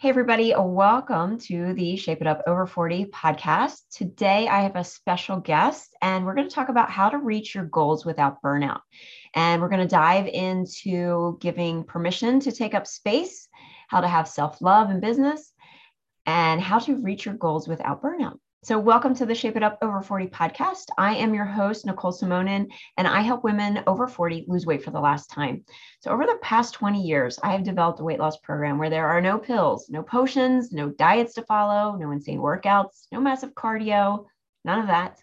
Hey, everybody, welcome to the Shape It Up Over 40 podcast. Today, I have a special guest, and we're going to talk about how to reach your goals without burnout. And we're going to dive into giving permission to take up space, how to have self love in business, and how to reach your goals without burnout. So, welcome to the Shape It Up Over 40 podcast. I am your host, Nicole Simonin, and I help women over 40 lose weight for the last time. So, over the past 20 years, I have developed a weight loss program where there are no pills, no potions, no diets to follow, no insane workouts, no massive cardio, none of that.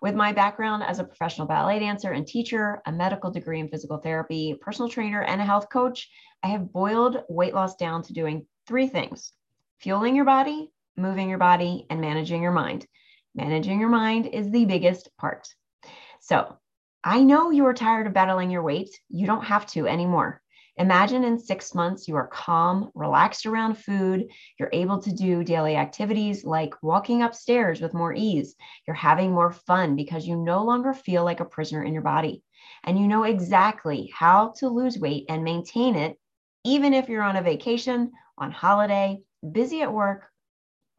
With my background as a professional ballet dancer and teacher, a medical degree in physical therapy, personal trainer, and a health coach, I have boiled weight loss down to doing three things fueling your body, moving your body, and managing your mind. Managing your mind is the biggest part. So, I know you are tired of battling your weight. You don't have to anymore. Imagine in six months you are calm, relaxed around food. You're able to do daily activities like walking upstairs with more ease. You're having more fun because you no longer feel like a prisoner in your body. And you know exactly how to lose weight and maintain it, even if you're on a vacation, on holiday, busy at work,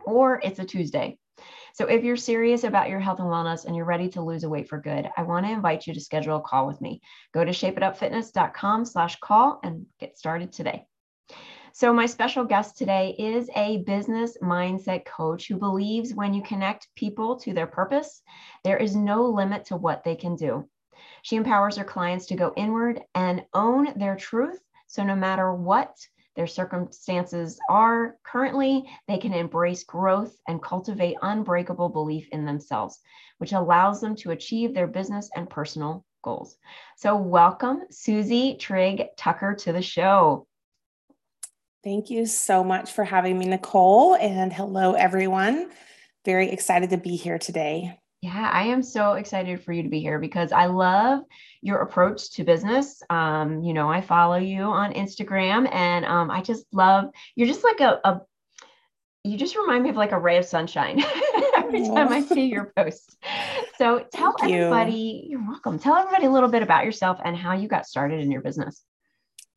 or it's a Tuesday. So if you're serious about your health and wellness and you're ready to lose a weight for good, I want to invite you to schedule a call with me. Go to shapeitupfitness.com slash call and get started today. So my special guest today is a business mindset coach who believes when you connect people to their purpose, there is no limit to what they can do. She empowers her clients to go inward and own their truth. So no matter what their circumstances are currently, they can embrace growth and cultivate unbreakable belief in themselves, which allows them to achieve their business and personal goals. So, welcome, Susie Trigg Tucker, to the show. Thank you so much for having me, Nicole. And hello, everyone. Very excited to be here today. Yeah, I am so excited for you to be here because I love your approach to business. Um, you know, I follow you on Instagram and um, I just love you're just like a, a you just remind me of like a ray of sunshine every time I see your post. So tell Thank everybody, you. you're welcome. Tell everybody a little bit about yourself and how you got started in your business.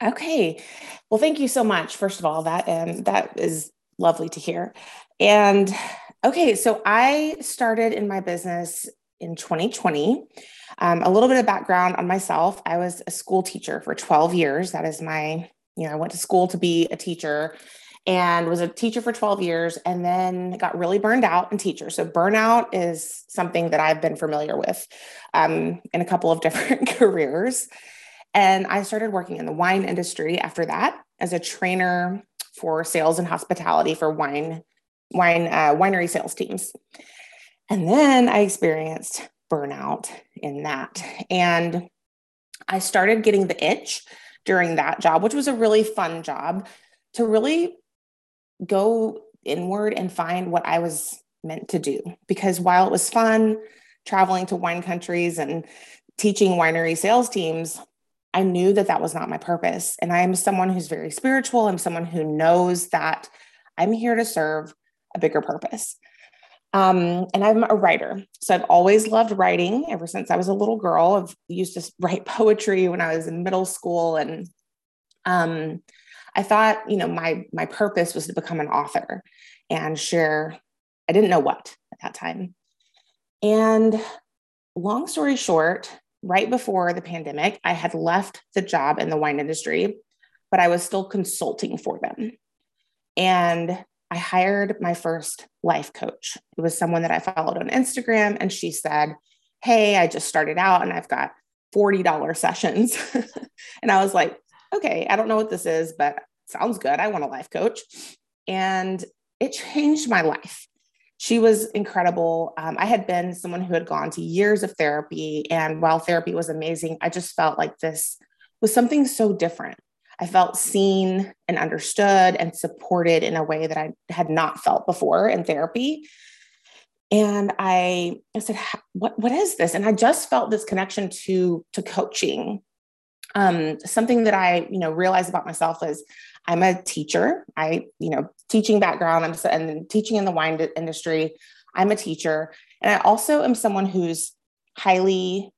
Okay. Well, thank you so much. First of all, that and that is lovely to hear. And Okay, so I started in my business in 2020. Um, a little bit of background on myself I was a school teacher for 12 years. That is my, you know, I went to school to be a teacher and was a teacher for 12 years and then got really burned out in teacher. So, burnout is something that I've been familiar with um, in a couple of different careers. And I started working in the wine industry after that as a trainer for sales and hospitality for wine wine uh, winery sales teams. And then I experienced burnout in that. And I started getting the itch during that job, which was a really fun job to really go inward and find what I was meant to do. Because while it was fun traveling to wine countries and teaching winery sales teams, I knew that that was not my purpose. And I am someone who's very spiritual. I'm someone who knows that I'm here to serve a bigger purpose. Um, and I'm a writer. So I've always loved writing ever since I was a little girl. I've used to write poetry when I was in middle school. And um, I thought, you know, my my purpose was to become an author and share, I didn't know what at that time. And long story short, right before the pandemic, I had left the job in the wine industry, but I was still consulting for them. And I hired my first life coach. It was someone that I followed on Instagram, and she said, Hey, I just started out and I've got $40 sessions. and I was like, Okay, I don't know what this is, but sounds good. I want a life coach. And it changed my life. She was incredible. Um, I had been someone who had gone to years of therapy. And while therapy was amazing, I just felt like this was something so different. I felt seen and understood and supported in a way that I had not felt before in therapy. And I, I said, what, what is this? And I just felt this connection to, to coaching. Um, something that I, you know, realized about myself is I'm a teacher. I, you know, teaching background. I'm and teaching in the wine industry. I'm a teacher, and I also am someone who's highly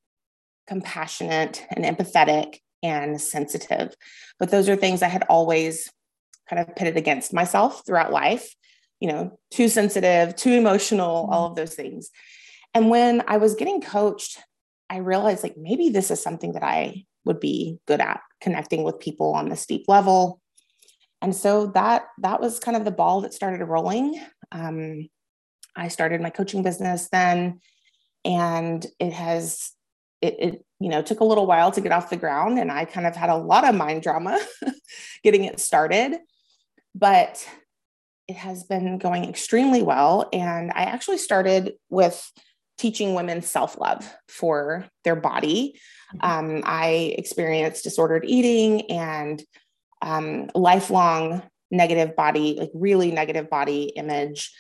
compassionate and empathetic and sensitive. But those are things I had always kind of pitted against myself throughout life, you know, too sensitive, too emotional, all of those things. And when I was getting coached, I realized like maybe this is something that I would be good at connecting with people on this deep level. And so that that was kind of the ball that started rolling. Um, I started my coaching business then, and it has it, it you know took a little while to get off the ground, and I kind of had a lot of mind drama getting it started, but it has been going extremely well. And I actually started with teaching women self love for their body. Mm-hmm. Um, I experienced disordered eating and um, lifelong negative body, like really negative body image,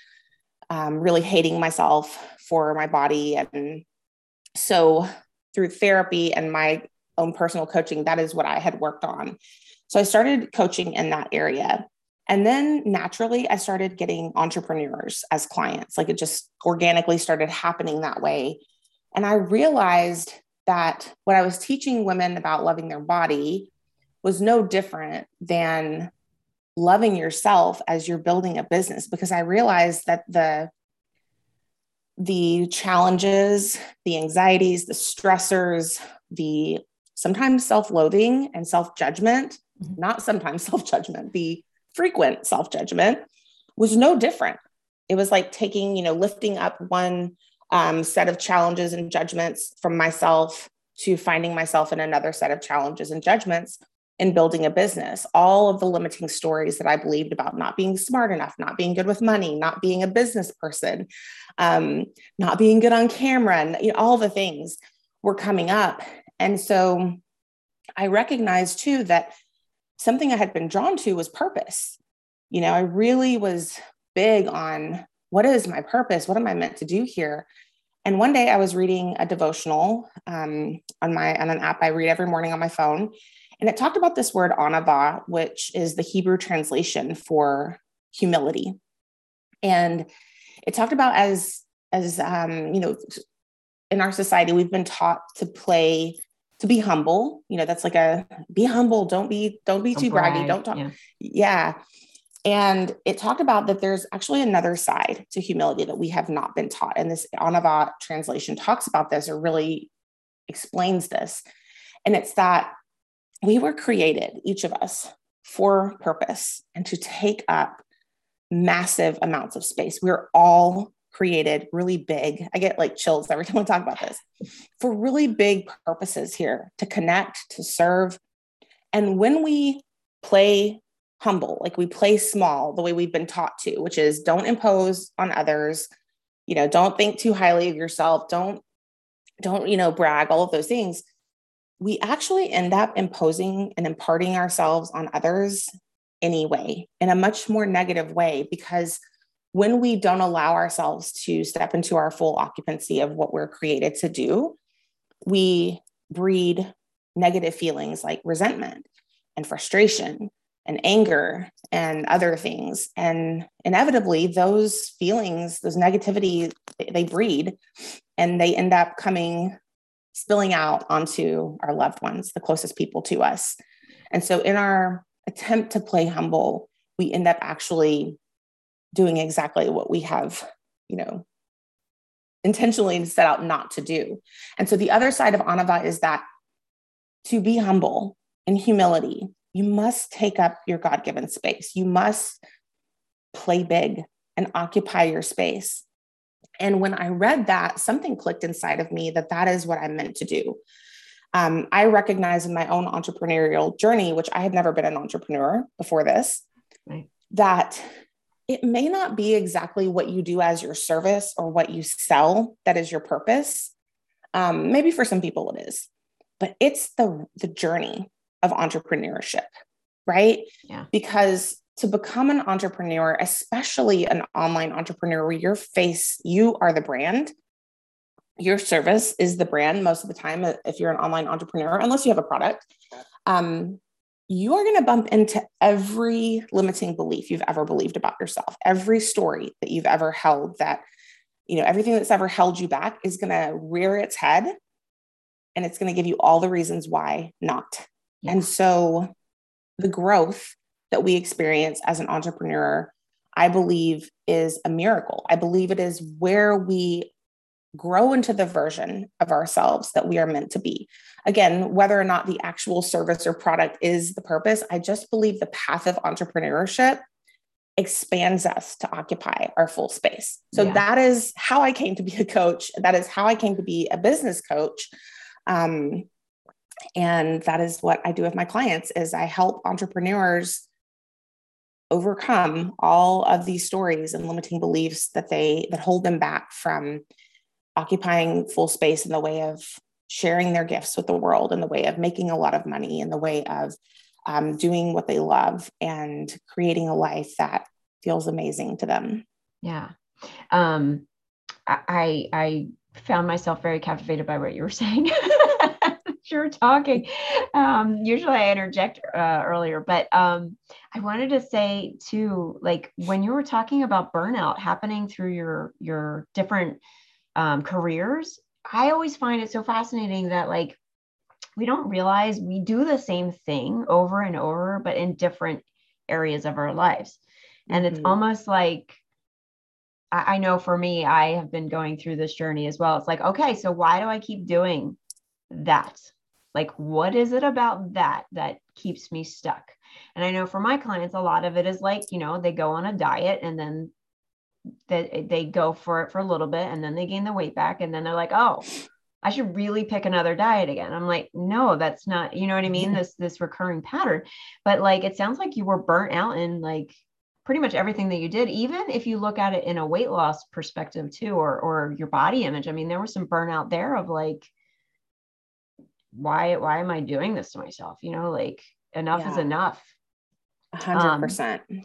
um, really hating myself for my body. And so through therapy and my own personal coaching, that is what I had worked on. So I started coaching in that area. And then naturally, I started getting entrepreneurs as clients. Like it just organically started happening that way. And I realized that what I was teaching women about loving their body was no different than loving yourself as you're building a business because I realized that the the challenges, the anxieties, the stressors, the sometimes self-loathing and self-judgment, mm-hmm. not sometimes self-judgment, the frequent self judgment was no different. It was like taking, you know, lifting up one um, set of challenges and judgments from myself to finding myself in another set of challenges and judgments in building a business. All of the limiting stories that I believed about not being smart enough, not being good with money, not being a business person, um, not being good on camera, and you know, all the things were coming up. And so I recognized too that something I had been drawn to was purpose. You know, I really was big on what is my purpose? What am I meant to do here? And one day I was reading a devotional um, on my on an app I read every morning on my phone, and it talked about this word anava, which is the Hebrew translation for humility. And it talked about as as um, you know, in our society we've been taught to play to be humble. You know that's like a be humble. Don't be don't be don't too brag, braggy. Don't talk yeah. yeah. And it talked about that there's actually another side to humility that we have not been taught. And this anava translation talks about this or really explains this. And it's that we were created each of us for purpose and to take up massive amounts of space we're all created really big. I get like chills every time we talk about this for really big purposes here to connect, to serve. And when we play humble, like we play small the way we've been taught to, which is don't impose on others, you know, don't think too highly of yourself, don't, don't, you know, brag, all of those things. We actually end up imposing and imparting ourselves on others anyway in a much more negative way because when we don't allow ourselves to step into our full occupancy of what we're created to do, we breed negative feelings like resentment and frustration and anger and other things. And inevitably, those feelings, those negativity, they breed and they end up coming, spilling out onto our loved ones, the closest people to us. And so, in our attempt to play humble, we end up actually doing exactly what we have, you know, intentionally set out not to do. And so the other side of Anava is that to be humble and humility, you must take up your God given space. You must play big and occupy your space. And when I read that, something clicked inside of me that that is what I'm meant to do. Um, I recognize in my own entrepreneurial journey, which I had never been an entrepreneur before this, right. that it may not be exactly what you do as your service or what you sell that is your purpose. Um, maybe for some people it is, but it's the the journey of entrepreneurship, right? Yeah. Because to become an entrepreneur, especially an online entrepreneur, where your face, you are the brand, your service is the brand most of the time if you're an online entrepreneur, unless you have a product. Um, you are going to bump into every limiting belief you've ever believed about yourself, every story that you've ever held that, you know, everything that's ever held you back is going to rear its head and it's going to give you all the reasons why not. Yeah. And so the growth that we experience as an entrepreneur, I believe is a miracle. I believe it is where we grow into the version of ourselves that we are meant to be. Again, whether or not the actual service or product is the purpose, I just believe the path of entrepreneurship expands us to occupy our full space. So yeah. that is how I came to be a coach. That is how I came to be a business coach. Um, and that is what I do with my clients is I help entrepreneurs overcome all of these stories and limiting beliefs that they that hold them back from occupying full space in the way of sharing their gifts with the world in the way of making a lot of money in the way of um, doing what they love and creating a life that feels amazing to them. Yeah. Um, i i found myself very captivated by what you were saying you were talking. Um, usually I interject uh, earlier, but um, I wanted to say too, like when you were talking about burnout happening through your your different um, careers, I always find it so fascinating that like we don't realize we do the same thing over and over, but in different areas of our lives, and mm-hmm. it's almost like I know for me, I have been going through this journey as well. It's like, okay, so why do I keep doing that? Like, what is it about that that keeps me stuck? And I know for my clients, a lot of it is like, you know, they go on a diet and then they, they go for it for a little bit and then they gain the weight back. And then they're like, oh, I should really pick another diet again. I'm like, no, that's not, you know what I mean? Mm-hmm. This, this recurring pattern. But like, it sounds like you were burnt out in like pretty much everything that you did, even if you look at it in a weight loss perspective too, or, or your body image. I mean, there was some burnout there of like, why why am i doing this to myself? You know like enough yeah. is enough. 100% um,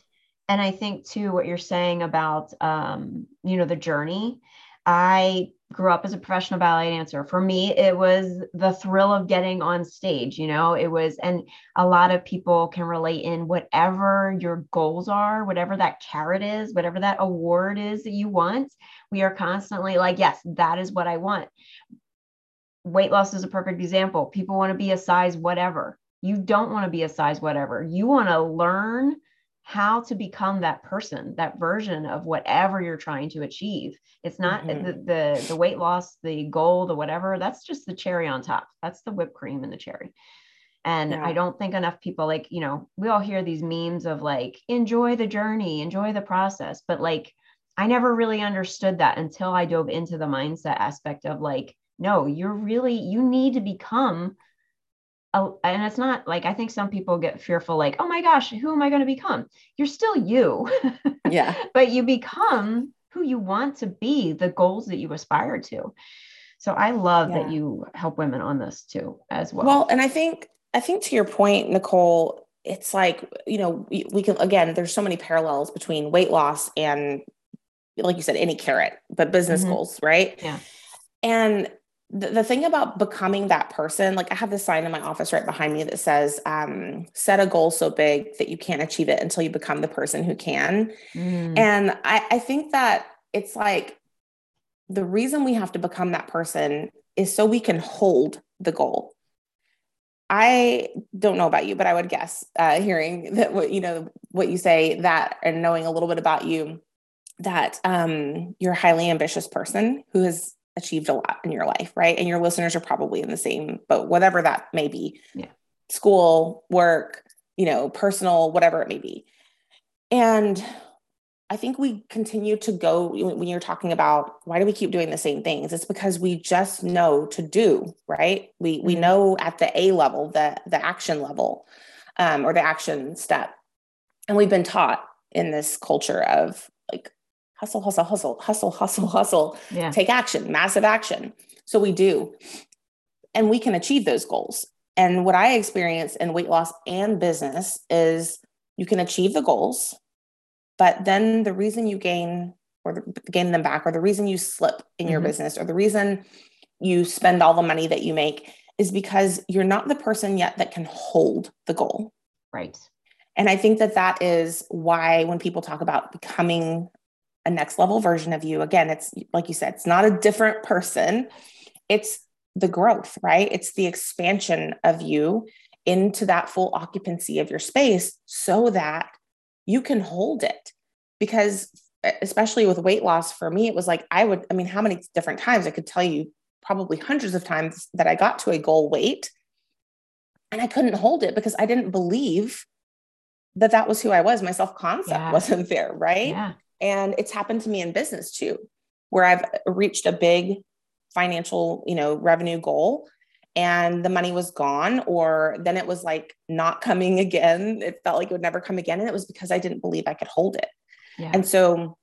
and i think too what you're saying about um, you know the journey i grew up as a professional ballet dancer. For me it was the thrill of getting on stage you know it was and a lot of people can relate in whatever your goals are whatever that carrot is whatever that award is that you want we are constantly like yes that is what i want weight loss is a perfect example. People want to be a size whatever. You don't want to be a size whatever. You want to learn how to become that person, that version of whatever you're trying to achieve. It's not mm-hmm. the, the the weight loss, the goal, the whatever. That's just the cherry on top. That's the whipped cream and the cherry. And yeah. I don't think enough people like, you know, we all hear these memes of like, enjoy the journey, enjoy the process. But like, I never really understood that until I dove into the mindset aspect of like, no you're really you need to become a, and it's not like i think some people get fearful like oh my gosh who am i going to become? You're still you. Yeah. But you become who you want to be the goals that you aspire to. So i love yeah. that you help women on this too as well. Well and i think i think to your point nicole it's like you know we, we can again there's so many parallels between weight loss and like you said any carrot but business mm-hmm. goals right? Yeah. And the, the thing about becoming that person, like I have this sign in my office right behind me that says, um, set a goal so big that you can't achieve it until you become the person who can. Mm. And I, I think that it's like the reason we have to become that person is so we can hold the goal. I don't know about you, but I would guess, uh, hearing that what you know, what you say that, and knowing a little bit about you, that um, you're a highly ambitious person who has achieved a lot in your life, right? And your listeners are probably in the same boat, whatever that may be. Yeah. School, work, you know, personal, whatever it may be. And I think we continue to go when you're talking about why do we keep doing the same things? It's because we just know to do, right? We mm-hmm. we know at the A level, the the action level, um, or the action step. And we've been taught in this culture of hustle, hustle, hustle, hustle, hustle, hustle, yeah. take action, massive action. So we do. And we can achieve those goals. And what I experience in weight loss and business is you can achieve the goals, but then the reason you gain or the, gain them back, or the reason you slip in mm-hmm. your business, or the reason you spend all the money that you make is because you're not the person yet that can hold the goal. Right. And I think that that is why when people talk about becoming a next level version of you. Again, it's like you said, it's not a different person, it's the growth, right? It's the expansion of you into that full occupancy of your space so that you can hold it. Because, especially with weight loss, for me, it was like, I would, I mean, how many different times I could tell you probably hundreds of times that I got to a goal weight and I couldn't hold it because I didn't believe that that was who I was. My self concept yeah. wasn't there. Right. Yeah. And it's happened to me in business too, where I've reached a big financial, you know, revenue goal and the money was gone or then it was like not coming again. It felt like it would never come again. And it was because I didn't believe I could hold it. Yeah. And so,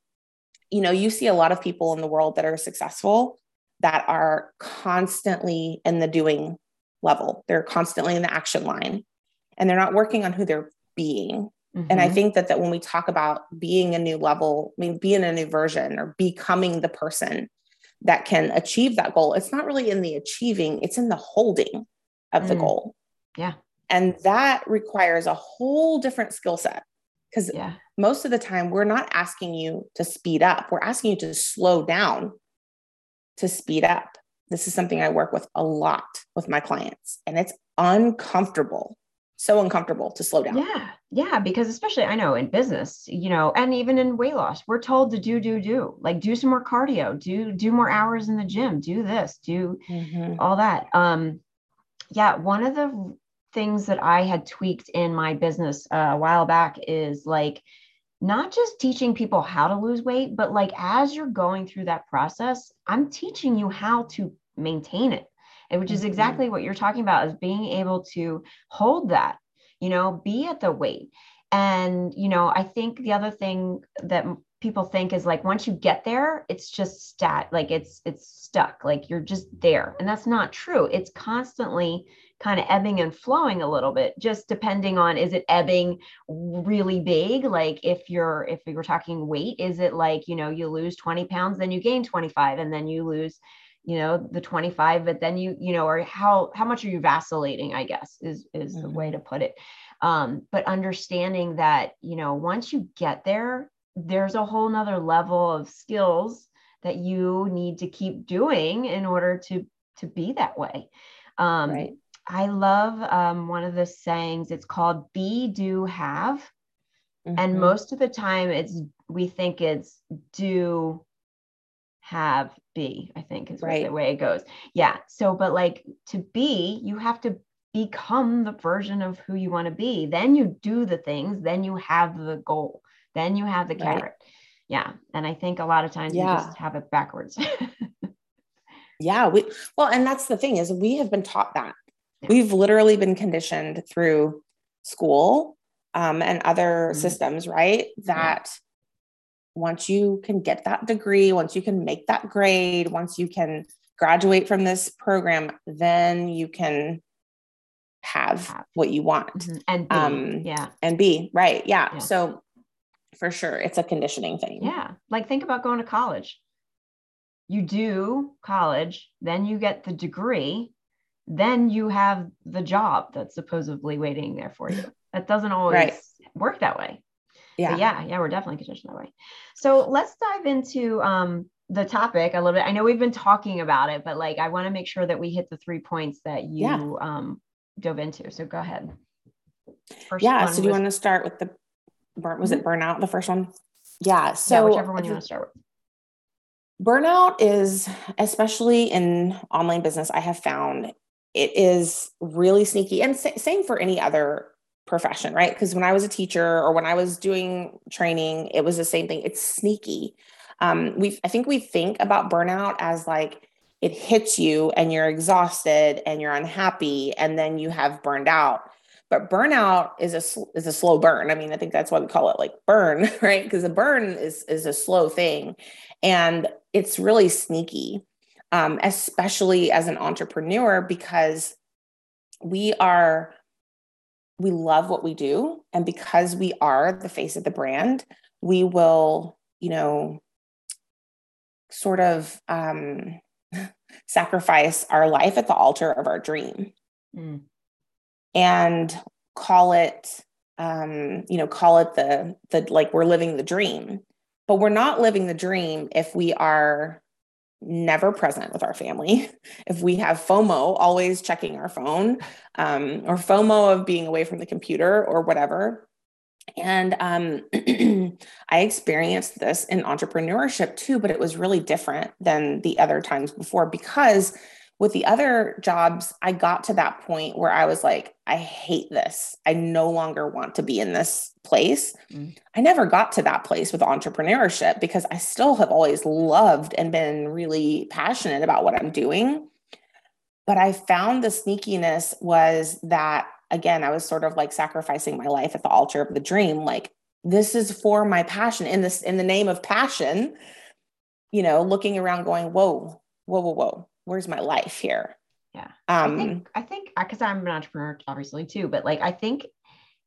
you know, you see a lot of people in the world that are successful that are constantly in the doing level. They're constantly in the action line and they're not working on who they're being. Mm-hmm. And I mm-hmm. think that that when we talk about being a new level, I mean being a new version or becoming the person that can achieve that goal, it's not really in the achieving, it's in the holding of mm. the goal. Yeah. And that requires a whole different skill set because yeah. most of the time we're not asking you to speed up, we're asking you to slow down to speed up. This is something I work with a lot with my clients, and it's uncomfortable so uncomfortable to slow down. Yeah. Yeah. Because especially I know in business, you know, and even in weight loss, we're told to do, do, do like do some more cardio, do, do more hours in the gym, do this, do mm-hmm. all that. Um, yeah. One of the things that I had tweaked in my business uh, a while back is like, not just teaching people how to lose weight, but like as you're going through that process, I'm teaching you how to maintain it which is mm-hmm. exactly what you're talking about is being able to hold that you know be at the weight. And you know i think the other thing that people think is like once you get there it's just stat like it's it's stuck like you're just there. And that's not true. It's constantly kind of ebbing and flowing a little bit just depending on is it ebbing really big? Like if you're if you're talking weight is it like you know you lose 20 pounds then you gain 25 and then you lose you know the 25 but then you you know or how how much are you vacillating i guess is is mm-hmm. the way to put it um but understanding that you know once you get there there's a whole nother level of skills that you need to keep doing in order to to be that way um right. i love um one of the sayings it's called be do have mm-hmm. and most of the time it's we think it's do have be i think is right. the way it goes yeah so but like to be you have to become the version of who you want to be then you do the things then you have the goal then you have the carrot right. yeah and i think a lot of times yeah. we just have it backwards yeah we well and that's the thing is we have been taught that yeah. we've literally been conditioned through school um, and other mm-hmm. systems right that once you can get that degree, once you can make that grade, once you can graduate from this program, then you can have what you want. Mm-hmm. and be, um, yeah. and be. Right. Yeah. yeah. So for sure it's a conditioning thing. Yeah. Like think about going to college. You do college then you get the degree then you have the job that's supposedly waiting there for you. That doesn't always right. work that way yeah. But yeah yeah we're definitely conditioned that way. So let's dive into um the topic a little bit. I know we've been talking about it but like i want to make sure that we hit the three points that you yeah. um dove into. So go ahead. First yeah so do you want to start with the burn was mm-hmm. it burnout the first one? Yeah so yeah, whichever one you want to start with. Burnout is especially in online business i have found it is really sneaky and same for any other profession, right? Because when I was a teacher or when I was doing training, it was the same thing. It's sneaky. Um, we I think we think about burnout as like it hits you and you're exhausted and you're unhappy and then you have burned out. But burnout is a is a slow burn. I mean, I think that's why we call it like burn, right? Because a burn is is a slow thing, and it's really sneaky, um, especially as an entrepreneur because we are we love what we do and because we are the face of the brand we will you know sort of um, sacrifice our life at the altar of our dream mm. and call it um, you know call it the the like we're living the dream but we're not living the dream if we are never present with our family, if we have FOMO, always checking our phone, um, or FOMO of being away from the computer or whatever. And um, I experienced this in entrepreneurship too, but it was really different than the other times before because with the other jobs, I got to that point where I was like, I hate this. I no longer want to be in this place. Mm. I never got to that place with entrepreneurship because I still have always loved and been really passionate about what I'm doing. But I found the sneakiness was that, again, I was sort of like sacrificing my life at the altar of the dream. Like, this is for my passion in this, in the name of passion, you know, looking around going, whoa, whoa, whoa, whoa where's my life here? Yeah. Um, I think, I think, because I'm an entrepreneur, obviously, too, but like, I think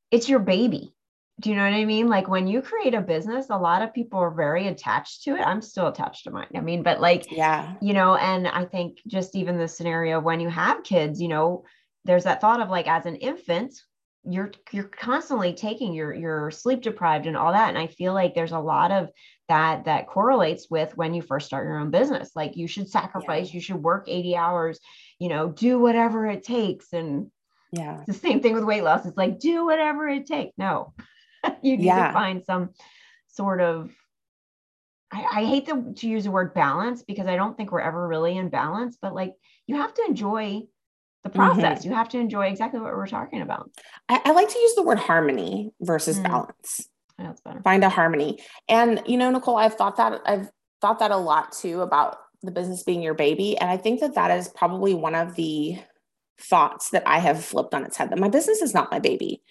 it's your baby. Do you know what I mean? Like when you create a business, a lot of people are very attached to it. I'm still attached to mine. I mean, but like, yeah, you know, and I think just even the scenario when you have kids, you know, there's that thought of like as an infant, you're you're constantly taking your you're sleep deprived and all that and i feel like there's a lot of that that correlates with when you first start your own business like you should sacrifice yeah. you should work 80 hours you know do whatever it takes and yeah the same thing with weight loss it's like do whatever it takes no you need yeah. to find some sort of I, I hate to, to use the word balance because I don't think we're ever really in balance, but like you have to enjoy the process. Mm-hmm. You have to enjoy exactly what we're talking about. I, I like to use the word harmony versus mm. balance. That's better. Find a harmony. And you know, Nicole, I've thought that I've thought that a lot too about the business being your baby. And I think that that is probably one of the thoughts that I have flipped on its head that my business is not my baby.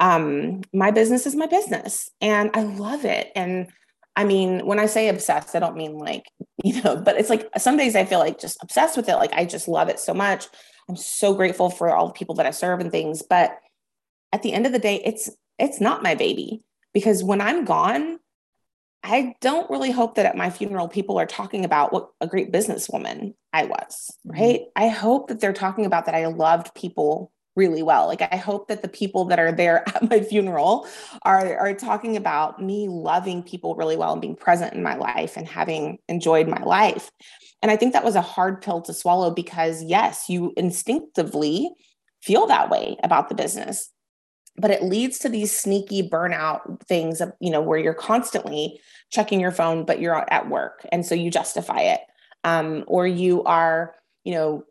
Um, my business is my business and I love it. And I mean, when I say obsessed, I don't mean like, you know, but it's like some days I feel like just obsessed with it. Like I just love it so much. I'm so grateful for all the people that I serve and things. But at the end of the day, it's it's not my baby because when I'm gone, I don't really hope that at my funeral people are talking about what a great businesswoman I was, mm-hmm. right? Mm-hmm. I hope that they're talking about that I loved people really well. Like I hope that the people that are there at my funeral are are talking about me loving people really well and being present in my life and having enjoyed my life. And I think that was a hard pill to swallow because, yes, you instinctively feel that way about the business, but it leads to these sneaky burnout things, of, you know, where you're constantly checking your phone, but you're at work. And so you justify it. Um, or you are, you know,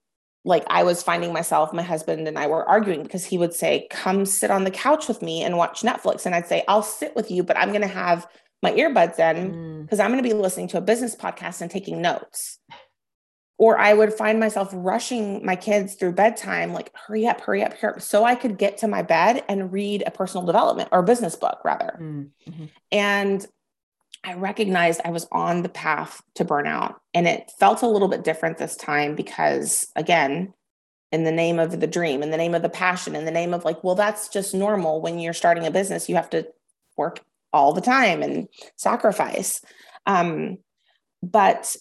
like I was finding myself, my husband and I were arguing because he would say, Come sit on the couch with me and watch Netflix. And I'd say, I'll sit with you, but I'm going to have my earbuds in because mm. I'm going to be listening to a business podcast and taking notes. Or I would find myself rushing my kids through bedtime, like, hurry up, hurry up, hurry up, so I could get to my bed and read a personal development or business book, rather. Mm, mm-hmm. And I recognized I was on the path to burnout. And it felt a little bit different this time because, again, in the name of the dream, in the name of the passion, in the name of like, well, that's just normal when you're starting a business, you have to work all the time and sacrifice. Um, but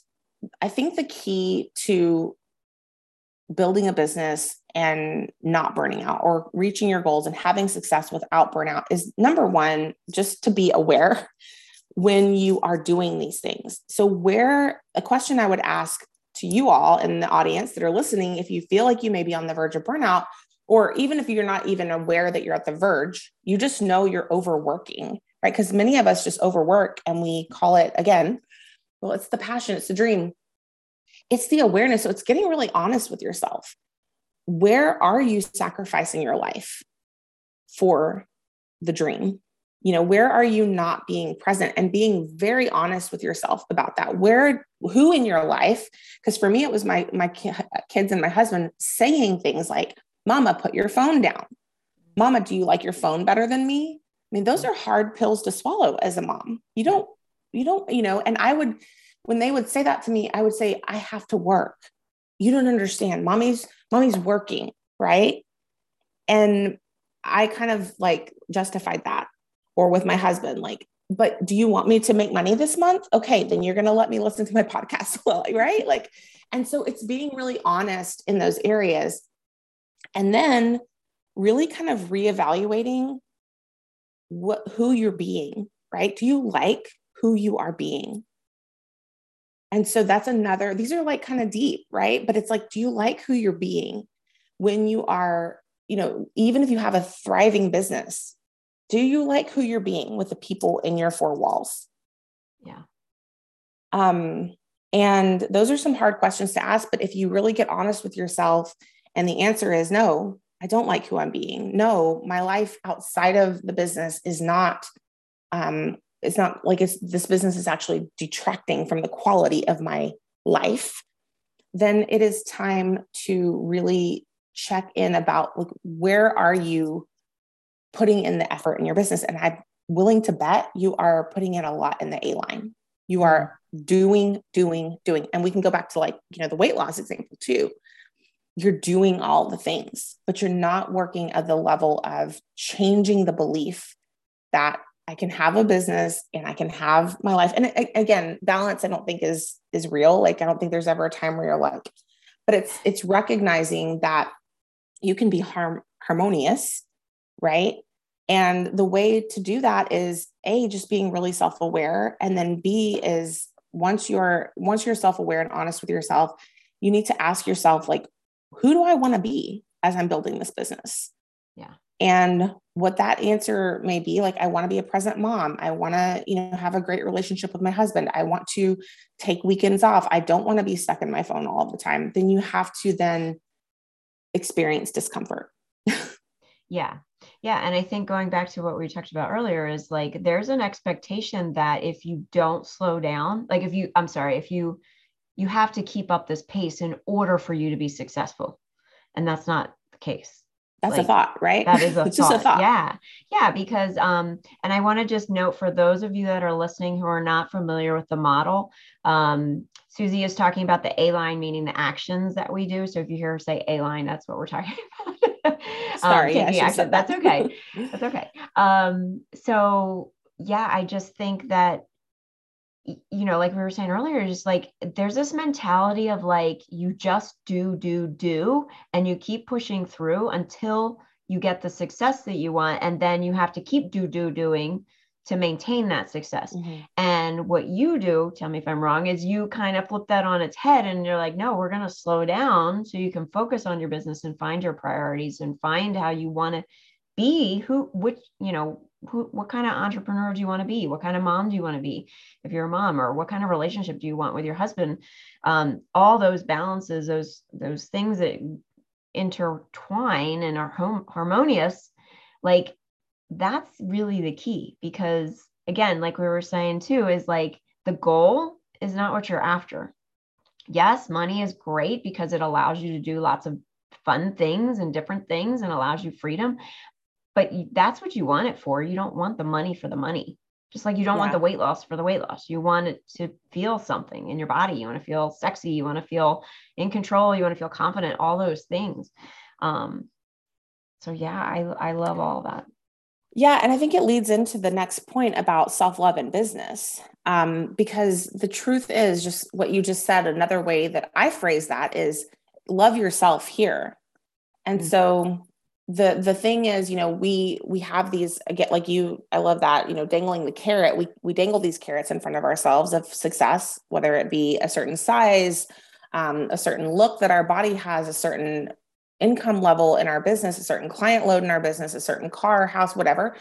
I think the key to building a business and not burning out or reaching your goals and having success without burnout is number one, just to be aware when you are doing these things. So, where a question I would ask to you all in the audience that are listening, if you feel like you may be on the verge of burnout, or even if you're not even aware that you're at the verge, you just know you're overworking right? Because many of us just overwork and we call it again, well, it's the passion, it's the dream, it's the awareness. So it's getting really honest with yourself. Where are you sacrificing your life for the dream? You know, where are you not being present and being very honest with yourself about that? Where, who in your life? Because for me, it was my my kids and my husband saying things like, "Mama, put your phone down." Mama, do you like your phone better than me? I mean, those are hard pills to swallow as a mom. You don't, you don't, you know, and I would, when they would say that to me, I would say, I have to work. You don't understand. Mommy's, mommy's working, right? And I kind of like justified that. Or with my husband, like, but do you want me to make money this month? Okay, then you're going to let me listen to my podcast, right? Like, and so it's being really honest in those areas. And then really kind of reevaluating what who you're being, right? Do you like who you are being? And so that's another, these are like kind of deep, right? But it's like, do you like who you're being when you are, you know, even if you have a thriving business, do you like who you're being with the people in your four walls? Yeah. Um, and those are some hard questions to ask. But if you really get honest with yourself, and the answer is no, I don't like who I'm being. No, my life outside of the business is not um, it's not like it's this business is actually detracting from the quality of my life then it is time to really check in about like where are you putting in the effort in your business? And i'm willing to bet you are putting in a lot in the a line. You are doing doing doing. And we can go back to like you know the weight loss example too you're doing all the things but you're not working at the level of changing the belief that I can have a business and I can have my life. And again, balance I don't think is is real. Like I don't think there's ever a time where you're like, but it's it's recognizing that you can be harm, harmonious, right? And the way to do that is a just being really self-aware and then B is once you're once you're self-aware and honest with yourself, you need to ask yourself like who do I want to be as I'm building this business? Yeah. And what that answer may be like i want to be a present mom. I want to you know have a great relationship with my husband. I want to take weekends off. I don't want to be stuck in my phone all the time. Then you have to then experience discomfort. Yeah. Yeah and i think going back to what we talked about earlier is like there's an expectation that if you don't slow down like if you i'm sorry if you you have to keep up this pace in order for you to be successful and that's not the case that's like, a thought, right? That is a, thought. Just a thought. Yeah. Yeah. Because, um, and I want to just note for those of you that are listening who are not familiar with the model, um, Susie is talking about the A line, meaning the actions that we do. So if you hear her say A line, that's what we're talking about. Sorry. um, yeah, that. That's okay. that's okay. Um, so yeah, I just think that you know, like we were saying earlier, just like there's this mentality of like you just do, do, do, and you keep pushing through until you get the success that you want. And then you have to keep do, do, doing to maintain that success. Mm-hmm. And what you do, tell me if I'm wrong, is you kind of flip that on its head and you're like, no, we're going to slow down so you can focus on your business and find your priorities and find how you want to be who which you know who, what kind of entrepreneur do you want to be? What kind of mom do you want to be if you're a mom, or what kind of relationship do you want with your husband? Um, all those balances, those those things that intertwine and are home, harmonious, like that's really the key. Because again, like we were saying too, is like the goal is not what you're after. Yes, money is great because it allows you to do lots of fun things and different things and allows you freedom but that's what you want it for. You don't want the money for the money. Just like you don't yeah. want the weight loss for the weight loss. You want it to feel something in your body. You want to feel sexy. You want to feel in control. You want to feel confident, all those things. Um, so yeah, I, I love all that. Yeah. And I think it leads into the next point about self love and business. Um, because the truth is just what you just said. Another way that I phrase that is love yourself here. And mm-hmm. so the the thing is you know we we have these again like you i love that you know dangling the carrot. We we dangle these carrots in front of ourselves of success whether it be a certain size um, a certain look that our body has a certain income level in our business a certain client load in our business a certain car house whatever.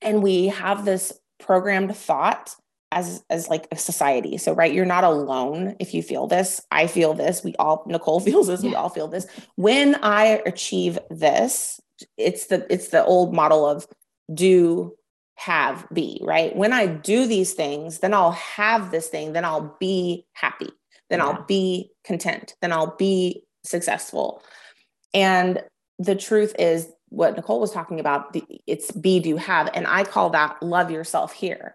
And we have this programmed thought as as like a society. So right you're not alone if you feel this. I feel this. We all nicole feels this. We all feel this. When i achieve this it's the it's the old model of do have be right? When i do these things then i'll have this thing. Then i'll be happy. Then yeah. i'll be content. Then i'll be successful. And the truth is what nicole was talking about the, it's be do have. And i call that love yourself here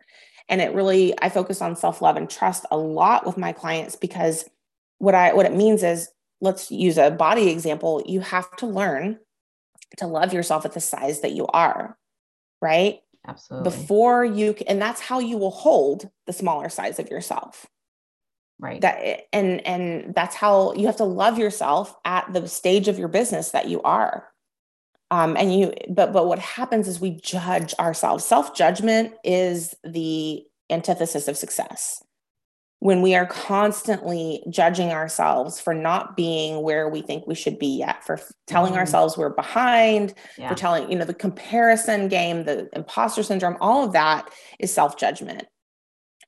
and it really i focus on self-love and trust a lot with my clients because what i what it means is let's use a body example you have to learn to love yourself at the size that you are right? Absolutely. Before you and that's how you will hold the smaller size of yourself. Right. That and and that's how you have to love yourself at the stage of your business that you are um, and you but but what happens is we judge ourselves self-judgment is the antithesis of success when we are constantly judging ourselves for not being where we think we should be yet, for telling mm-hmm. ourselves we're behind, yeah. for telling, you know, the comparison game, the imposter syndrome, all of that is self judgment.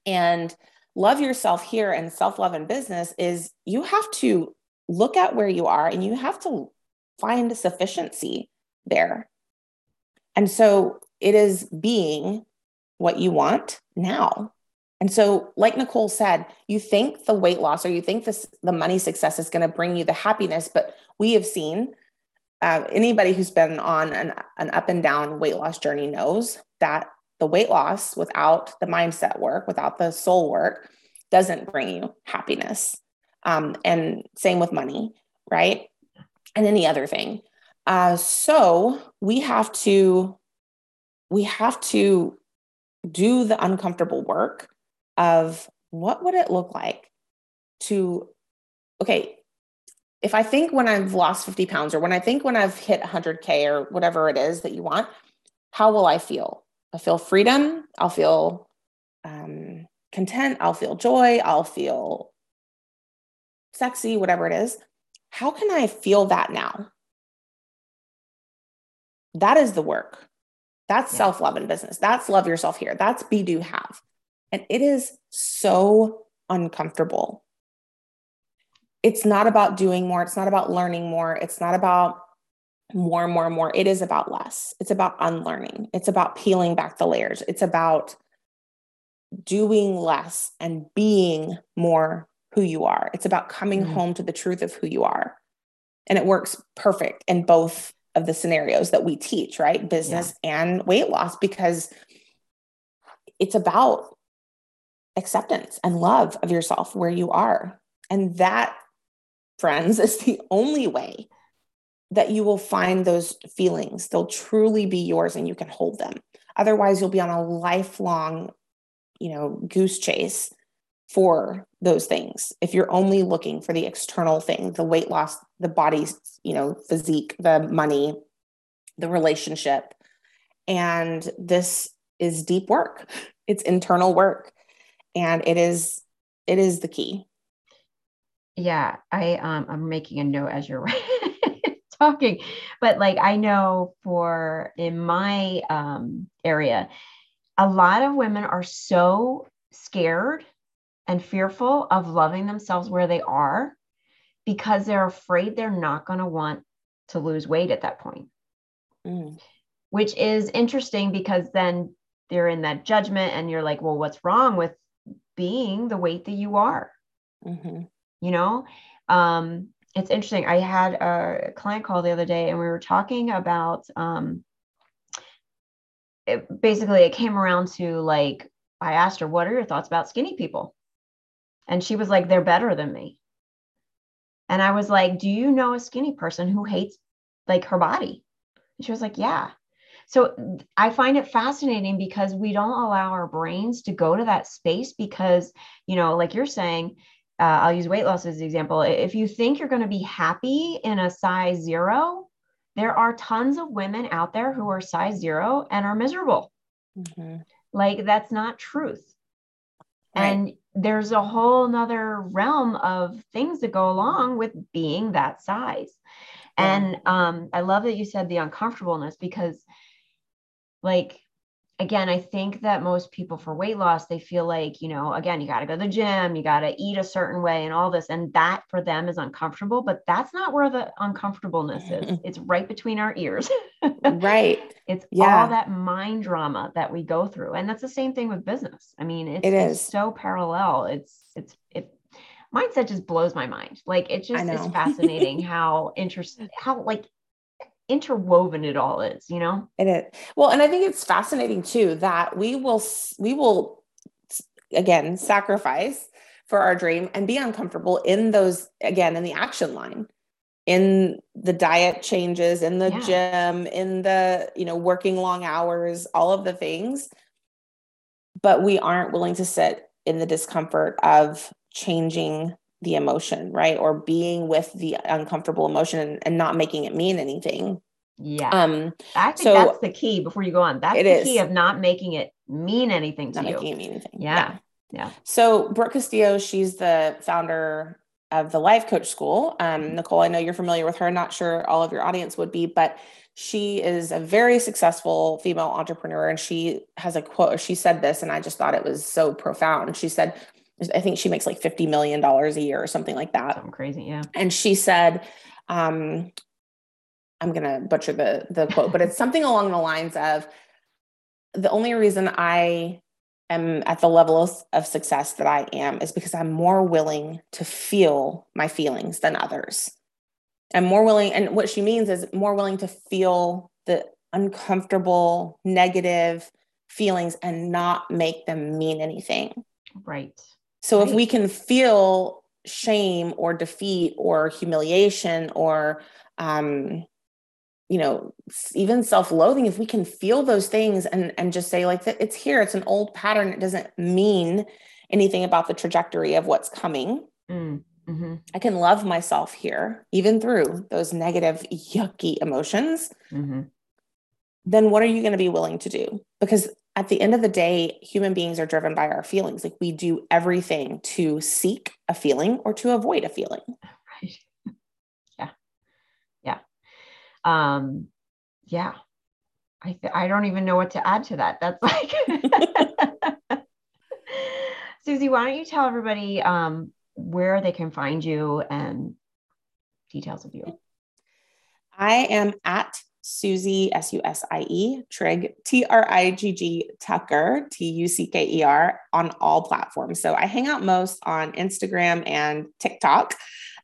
And love yourself here and self love in business is you have to look at where you are and you have to find sufficiency there. And so it is being what you want now and so, like Nicole said, you think the weight loss or you think this the money success is going to bring you the happiness, but we have seen uh, anybody who's been on an, an up and down weight loss journey knows that the weight loss without the mindset work, without the soul work, doesn't bring you happiness. Um, and same with money, right? And any other thing. Uh, so we have to we have to do the uncomfortable work of what would it look like to, okay, if I think when I've lost 50 pounds or when I think when I've hit 100K or whatever it is that you want, how will I feel? I feel freedom. I'll feel um, content. I'll feel joy. I'll feel sexy, whatever it is. How can I feel that now? That is the work. That's yeah. self love in business. That's love yourself here. That's be, do, have. And it is so uncomfortable. It's not about doing more. It's not about learning more. It's not about more and more and more. It is about less. It's about unlearning. It's about peeling back the layers. It's about doing less and being more who you are. It's about coming mm-hmm. home to the truth of who you are. And it works perfect in both of the scenarios that we teach, right? Business yeah. and weight loss, because it's about acceptance and love of yourself where you are. And that, friends, is the only way that you will find those feelings. They'll truly be yours and you can hold them. Otherwise, you'll be on a lifelong, you know, goose chase for those things. If you're only looking for the external thing, the weight loss, the body's, you know, physique, the money, the relationship. And this is deep work. It's internal work and it is it is the key yeah i um i'm making a note as you're talking but like i know for in my um area a lot of women are so scared and fearful of loving themselves where they are because they're afraid they're not going to want to lose weight at that point mm. which is interesting because then they're in that judgment and you're like well what's wrong with being the weight that you are. Mm-hmm. You know, um, it's interesting. I had a client call the other day and we were talking about um, it, basically, it came around to like, I asked her, What are your thoughts about skinny people? And she was like, They're better than me. And I was like, Do you know a skinny person who hates like her body? And she was like, Yeah. So I find it fascinating because we don't allow our brains to go to that space because, you know, like you're saying, uh, I'll use weight loss as an example. If you think you're going to be happy in a size zero, there are tons of women out there who are size zero and are miserable. Mm-hmm. Like that's not truth. Right. And there's a whole nother realm of things that go along with being that size. Yeah. And um, I love that you said the uncomfortableness because like again i think that most people for weight loss they feel like you know again you got to go to the gym you got to eat a certain way and all this and that for them is uncomfortable but that's not where the uncomfortableness is. It's right between our ears. Right. It's yeah. all that mind drama that we go through and that's the same thing with business. I mean it's, it is. it's so parallel. It's it's it mindset just blows my mind. Like it just is fascinating how interesting how like interwoven it all is you know? It is. Well and i think it's fascinating too that we will we will again sacrifice for our dream and be uncomfortable in those again in the action line in the diet changes in the yeah. gym in the you know working long hours all of the things. But we aren't willing to sit in the discomfort of changing the emotion, right? Or being with the uncomfortable emotion and, and not making it mean anything. Yeah. Um, I think so that's the key before you go on. That's the is. key of not making it mean anything to not you. Making it mean anything. Yeah. yeah. Yeah. So Brooke Castillo, she's the founder of the Life Coach School. Um, mm-hmm. Nicole, I know you're familiar with her. Not sure all of your audience would be, but she is a very successful female entrepreneur. And she has a quote, she said this, and I just thought it was so profound. She said, I think she makes like $50 million a year or something like that. Something crazy. Yeah. And she said, um, I'm going to butcher the, the quote, but it's something along the lines of the only reason I am at the level of, of success that I am is because I'm more willing to feel my feelings than others. I'm more willing, and what she means is more willing to feel the uncomfortable, negative feelings and not make them mean anything. Right. So right. if we can feel shame or defeat or humiliation or um, you know even self-loathing if we can feel those things and and just say like it's here it's an old pattern it doesn't mean anything about the trajectory of what's coming mm, mm-hmm. i can love myself here even through those negative yucky emotions mm-hmm. Then what are you going to be willing to do? Because at the end of the day human beings are driven by our feelings. Like we do everything to seek a feeling or to avoid a feeling. Right. Yeah. Yeah. um yeah. I th- i don't even know what to add to that. That's like susie why don't you tell everybody um where they can find you and details of you? I am at Susie, S U S I E, Trigg, T R I G G Tucker, T U C K E R, on all platforms. So I hang out most on Instagram and TikTok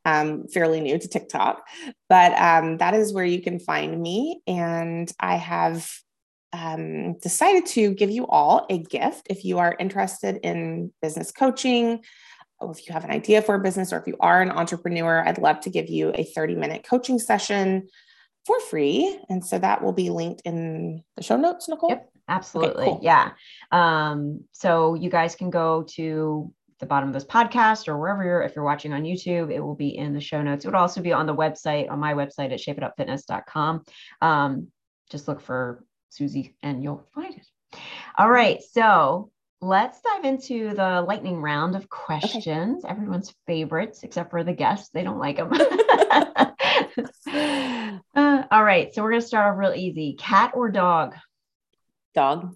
um, fairly new to TikTok, but um, that is where you can find me. And I have um, decided to give you all a gift if you are interested in business coaching. If you have an idea for a business or if you are an entrepreneur, I'd love to give you a 30 minute coaching session for free. And so that will be linked in the show notes, Nicole. Yep, absolutely. Okay, cool. Yeah. Um, so you guys can go to the bottom of this podcast or wherever you're, if you're watching on YouTube, it will be in the show notes. It would also be on the website, on my website at shapeitupfitness.com. Um, just look for Susie and you'll find it. All right. So let's dive into the lightning round of questions, okay. everyone's favorites, except for the guests. They don't like them. all right. So we're going to start off real easy cat or dog? Dog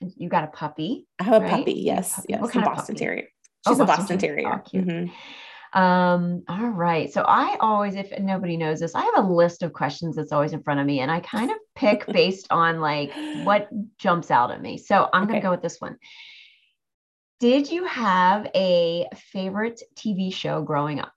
you got a puppy. I have a right? puppy. Yes. Puppy. Yes. What kind of Boston puppy? Terrier. Oh, She's oh, a Boston, Boston Terrier. Oh. Mm-hmm. Um, all right. So I always, if nobody knows this, I have a list of questions that's always in front of me, and I kind of pick based on like what jumps out at me. So I'm okay. gonna go with this one. Did you have a favorite TV show growing up?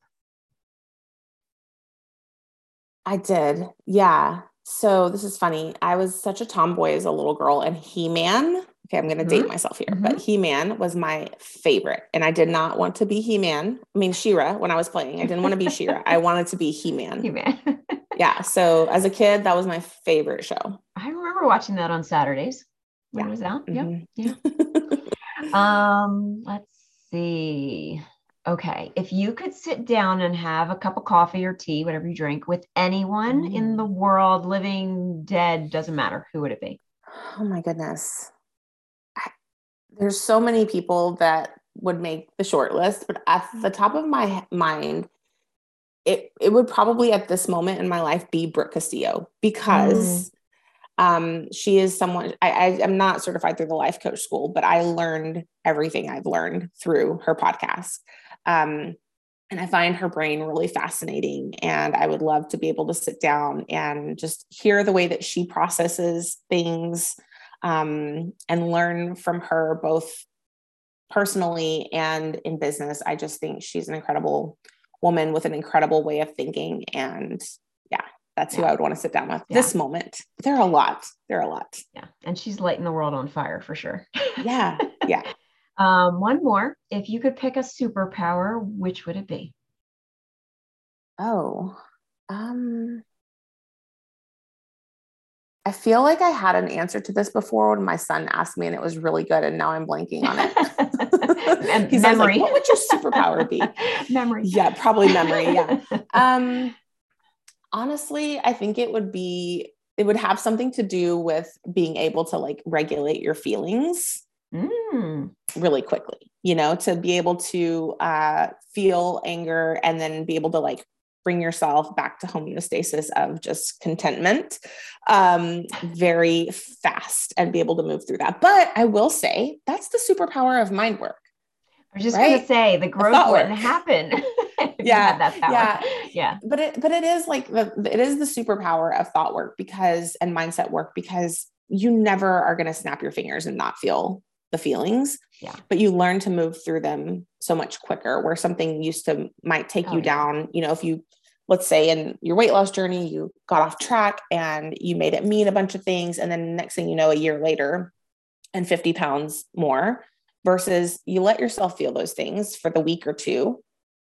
I did. Yeah. So this is funny. I was such a tomboy as a little girl, and He Man. Okay, I'm going to mm-hmm. date myself here, mm-hmm. but He Man was my favorite, and I did not want to be He Man. I mean She-Ra when I was playing. I didn't want to be She-Ra. I wanted to be He Man. He Man. yeah. So as a kid, that was my favorite show. I remember watching that on Saturdays when yeah. it was out. Mm-hmm. Yeah. Yeah. um. Let's see. Okay. If you could sit down and have a cup of coffee or tea, whatever you drink, with anyone mm. in the world, living, dead, doesn't matter, who would it be? Oh my goodness. I, there's so many people that would make the short list, but at the top of my mind, it, it would probably at this moment in my life be Brooke Castillo because mm. um, she is someone I, I am not certified through the life coach school, but I learned everything I've learned through her podcast. Um, and I find her brain really fascinating. And I would love to be able to sit down and just hear the way that she processes things um, and learn from her both personally and in business. I just think she's an incredible woman with an incredible way of thinking. And yeah, that's yeah. who I would want to sit down with yeah. this moment. There are a lot. There are a lot. Yeah. And she's lighting the world on fire for sure. yeah. Yeah. Um, one more. If you could pick a superpower, which would it be? Oh, um, I feel like I had an answer to this before when my son asked me, and it was really good. And now I'm blanking on it. He's memory. Like, what would your superpower be? memory. Yeah, probably memory. Yeah. Um, honestly, I think it would be. It would have something to do with being able to like regulate your feelings mm. really quickly, you know, to be able to uh, feel anger and then be able to like bring yourself back to homeostasis of just contentment um, very fast and be able to move through that. But I will say that's the superpower of mind work. I was just right? going to say the growth wouldn't work. happen. yeah, yeah, yeah. But it, but it is like the, it is the superpower of thought work because and mindset work because you never are going to snap your fingers and not feel the feelings. Yeah. But you learn to move through them so much quicker. Where something used to might take oh, you yeah. down. You know, if you let's say in your weight loss journey you got off track and you made it mean a bunch of things, and then next thing you know, a year later, and 50 pounds more versus you let yourself feel those things for the week or two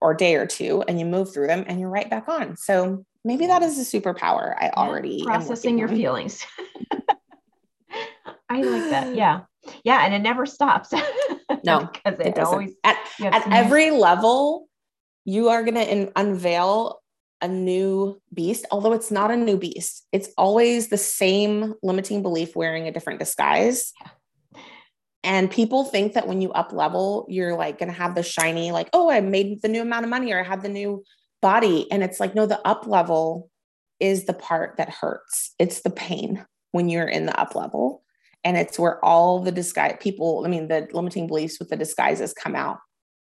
or day or two and you move through them and you're right back on. So maybe that is a superpower I already processing your feelings. I like that. Yeah. Yeah. And it never stops. no, because it, it always at, at every level, you are going to unveil a new beast, although it's not a new beast. It's always the same limiting belief wearing a different disguise. Yeah. And people think that when you up level, you're like going to have the shiny, like, oh, I made the new amount of money or I have the new body. And it's like, no, the up level is the part that hurts. It's the pain when you're in the up level. And it's where all the disguise people, I mean, the limiting beliefs with the disguises come out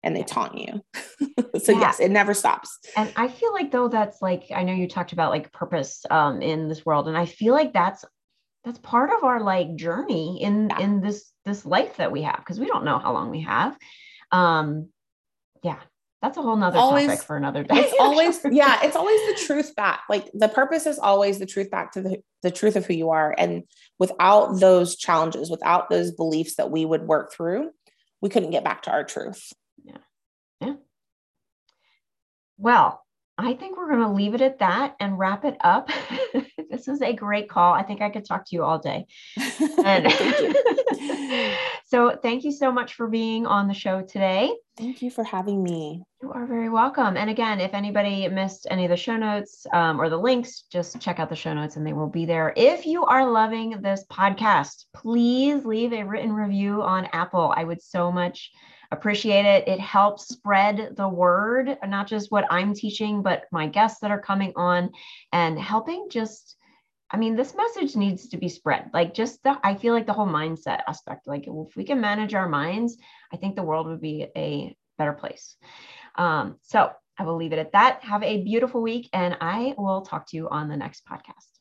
and they taunt you. so yeah. yes, it never stops. And I feel like though that's like I know you talked about like purpose um in this world and I feel like that's that's part of our like journey in yeah. in this this life that we have because we don't know how long we have um yeah that's a whole nother always, topic for another day it's always yeah it's always the truth back like the purpose is always the truth back to the, the truth of who you are and without those challenges without those beliefs that we would work through we couldn't get back to our truth yeah yeah well I think we're going to leave it at that and wrap it up. this is a great call. I think I could talk to you all day. And so, thank you so much for being on the show today. Thank you for having me. You are very welcome. And again, if anybody missed any of the show notes um, or the links, just check out the show notes and they will be there. If you are loving this podcast, please leave a written review on Apple. I would so much appreciate it. It helps spread the word, not just what I'm teaching, but my guests that are coming on and helping just. I mean, this message needs to be spread. Like, just the, I feel like the whole mindset aspect. Like, if we can manage our minds, I think the world would be a better place. Um, so, I will leave it at that. Have a beautiful week, and I will talk to you on the next podcast.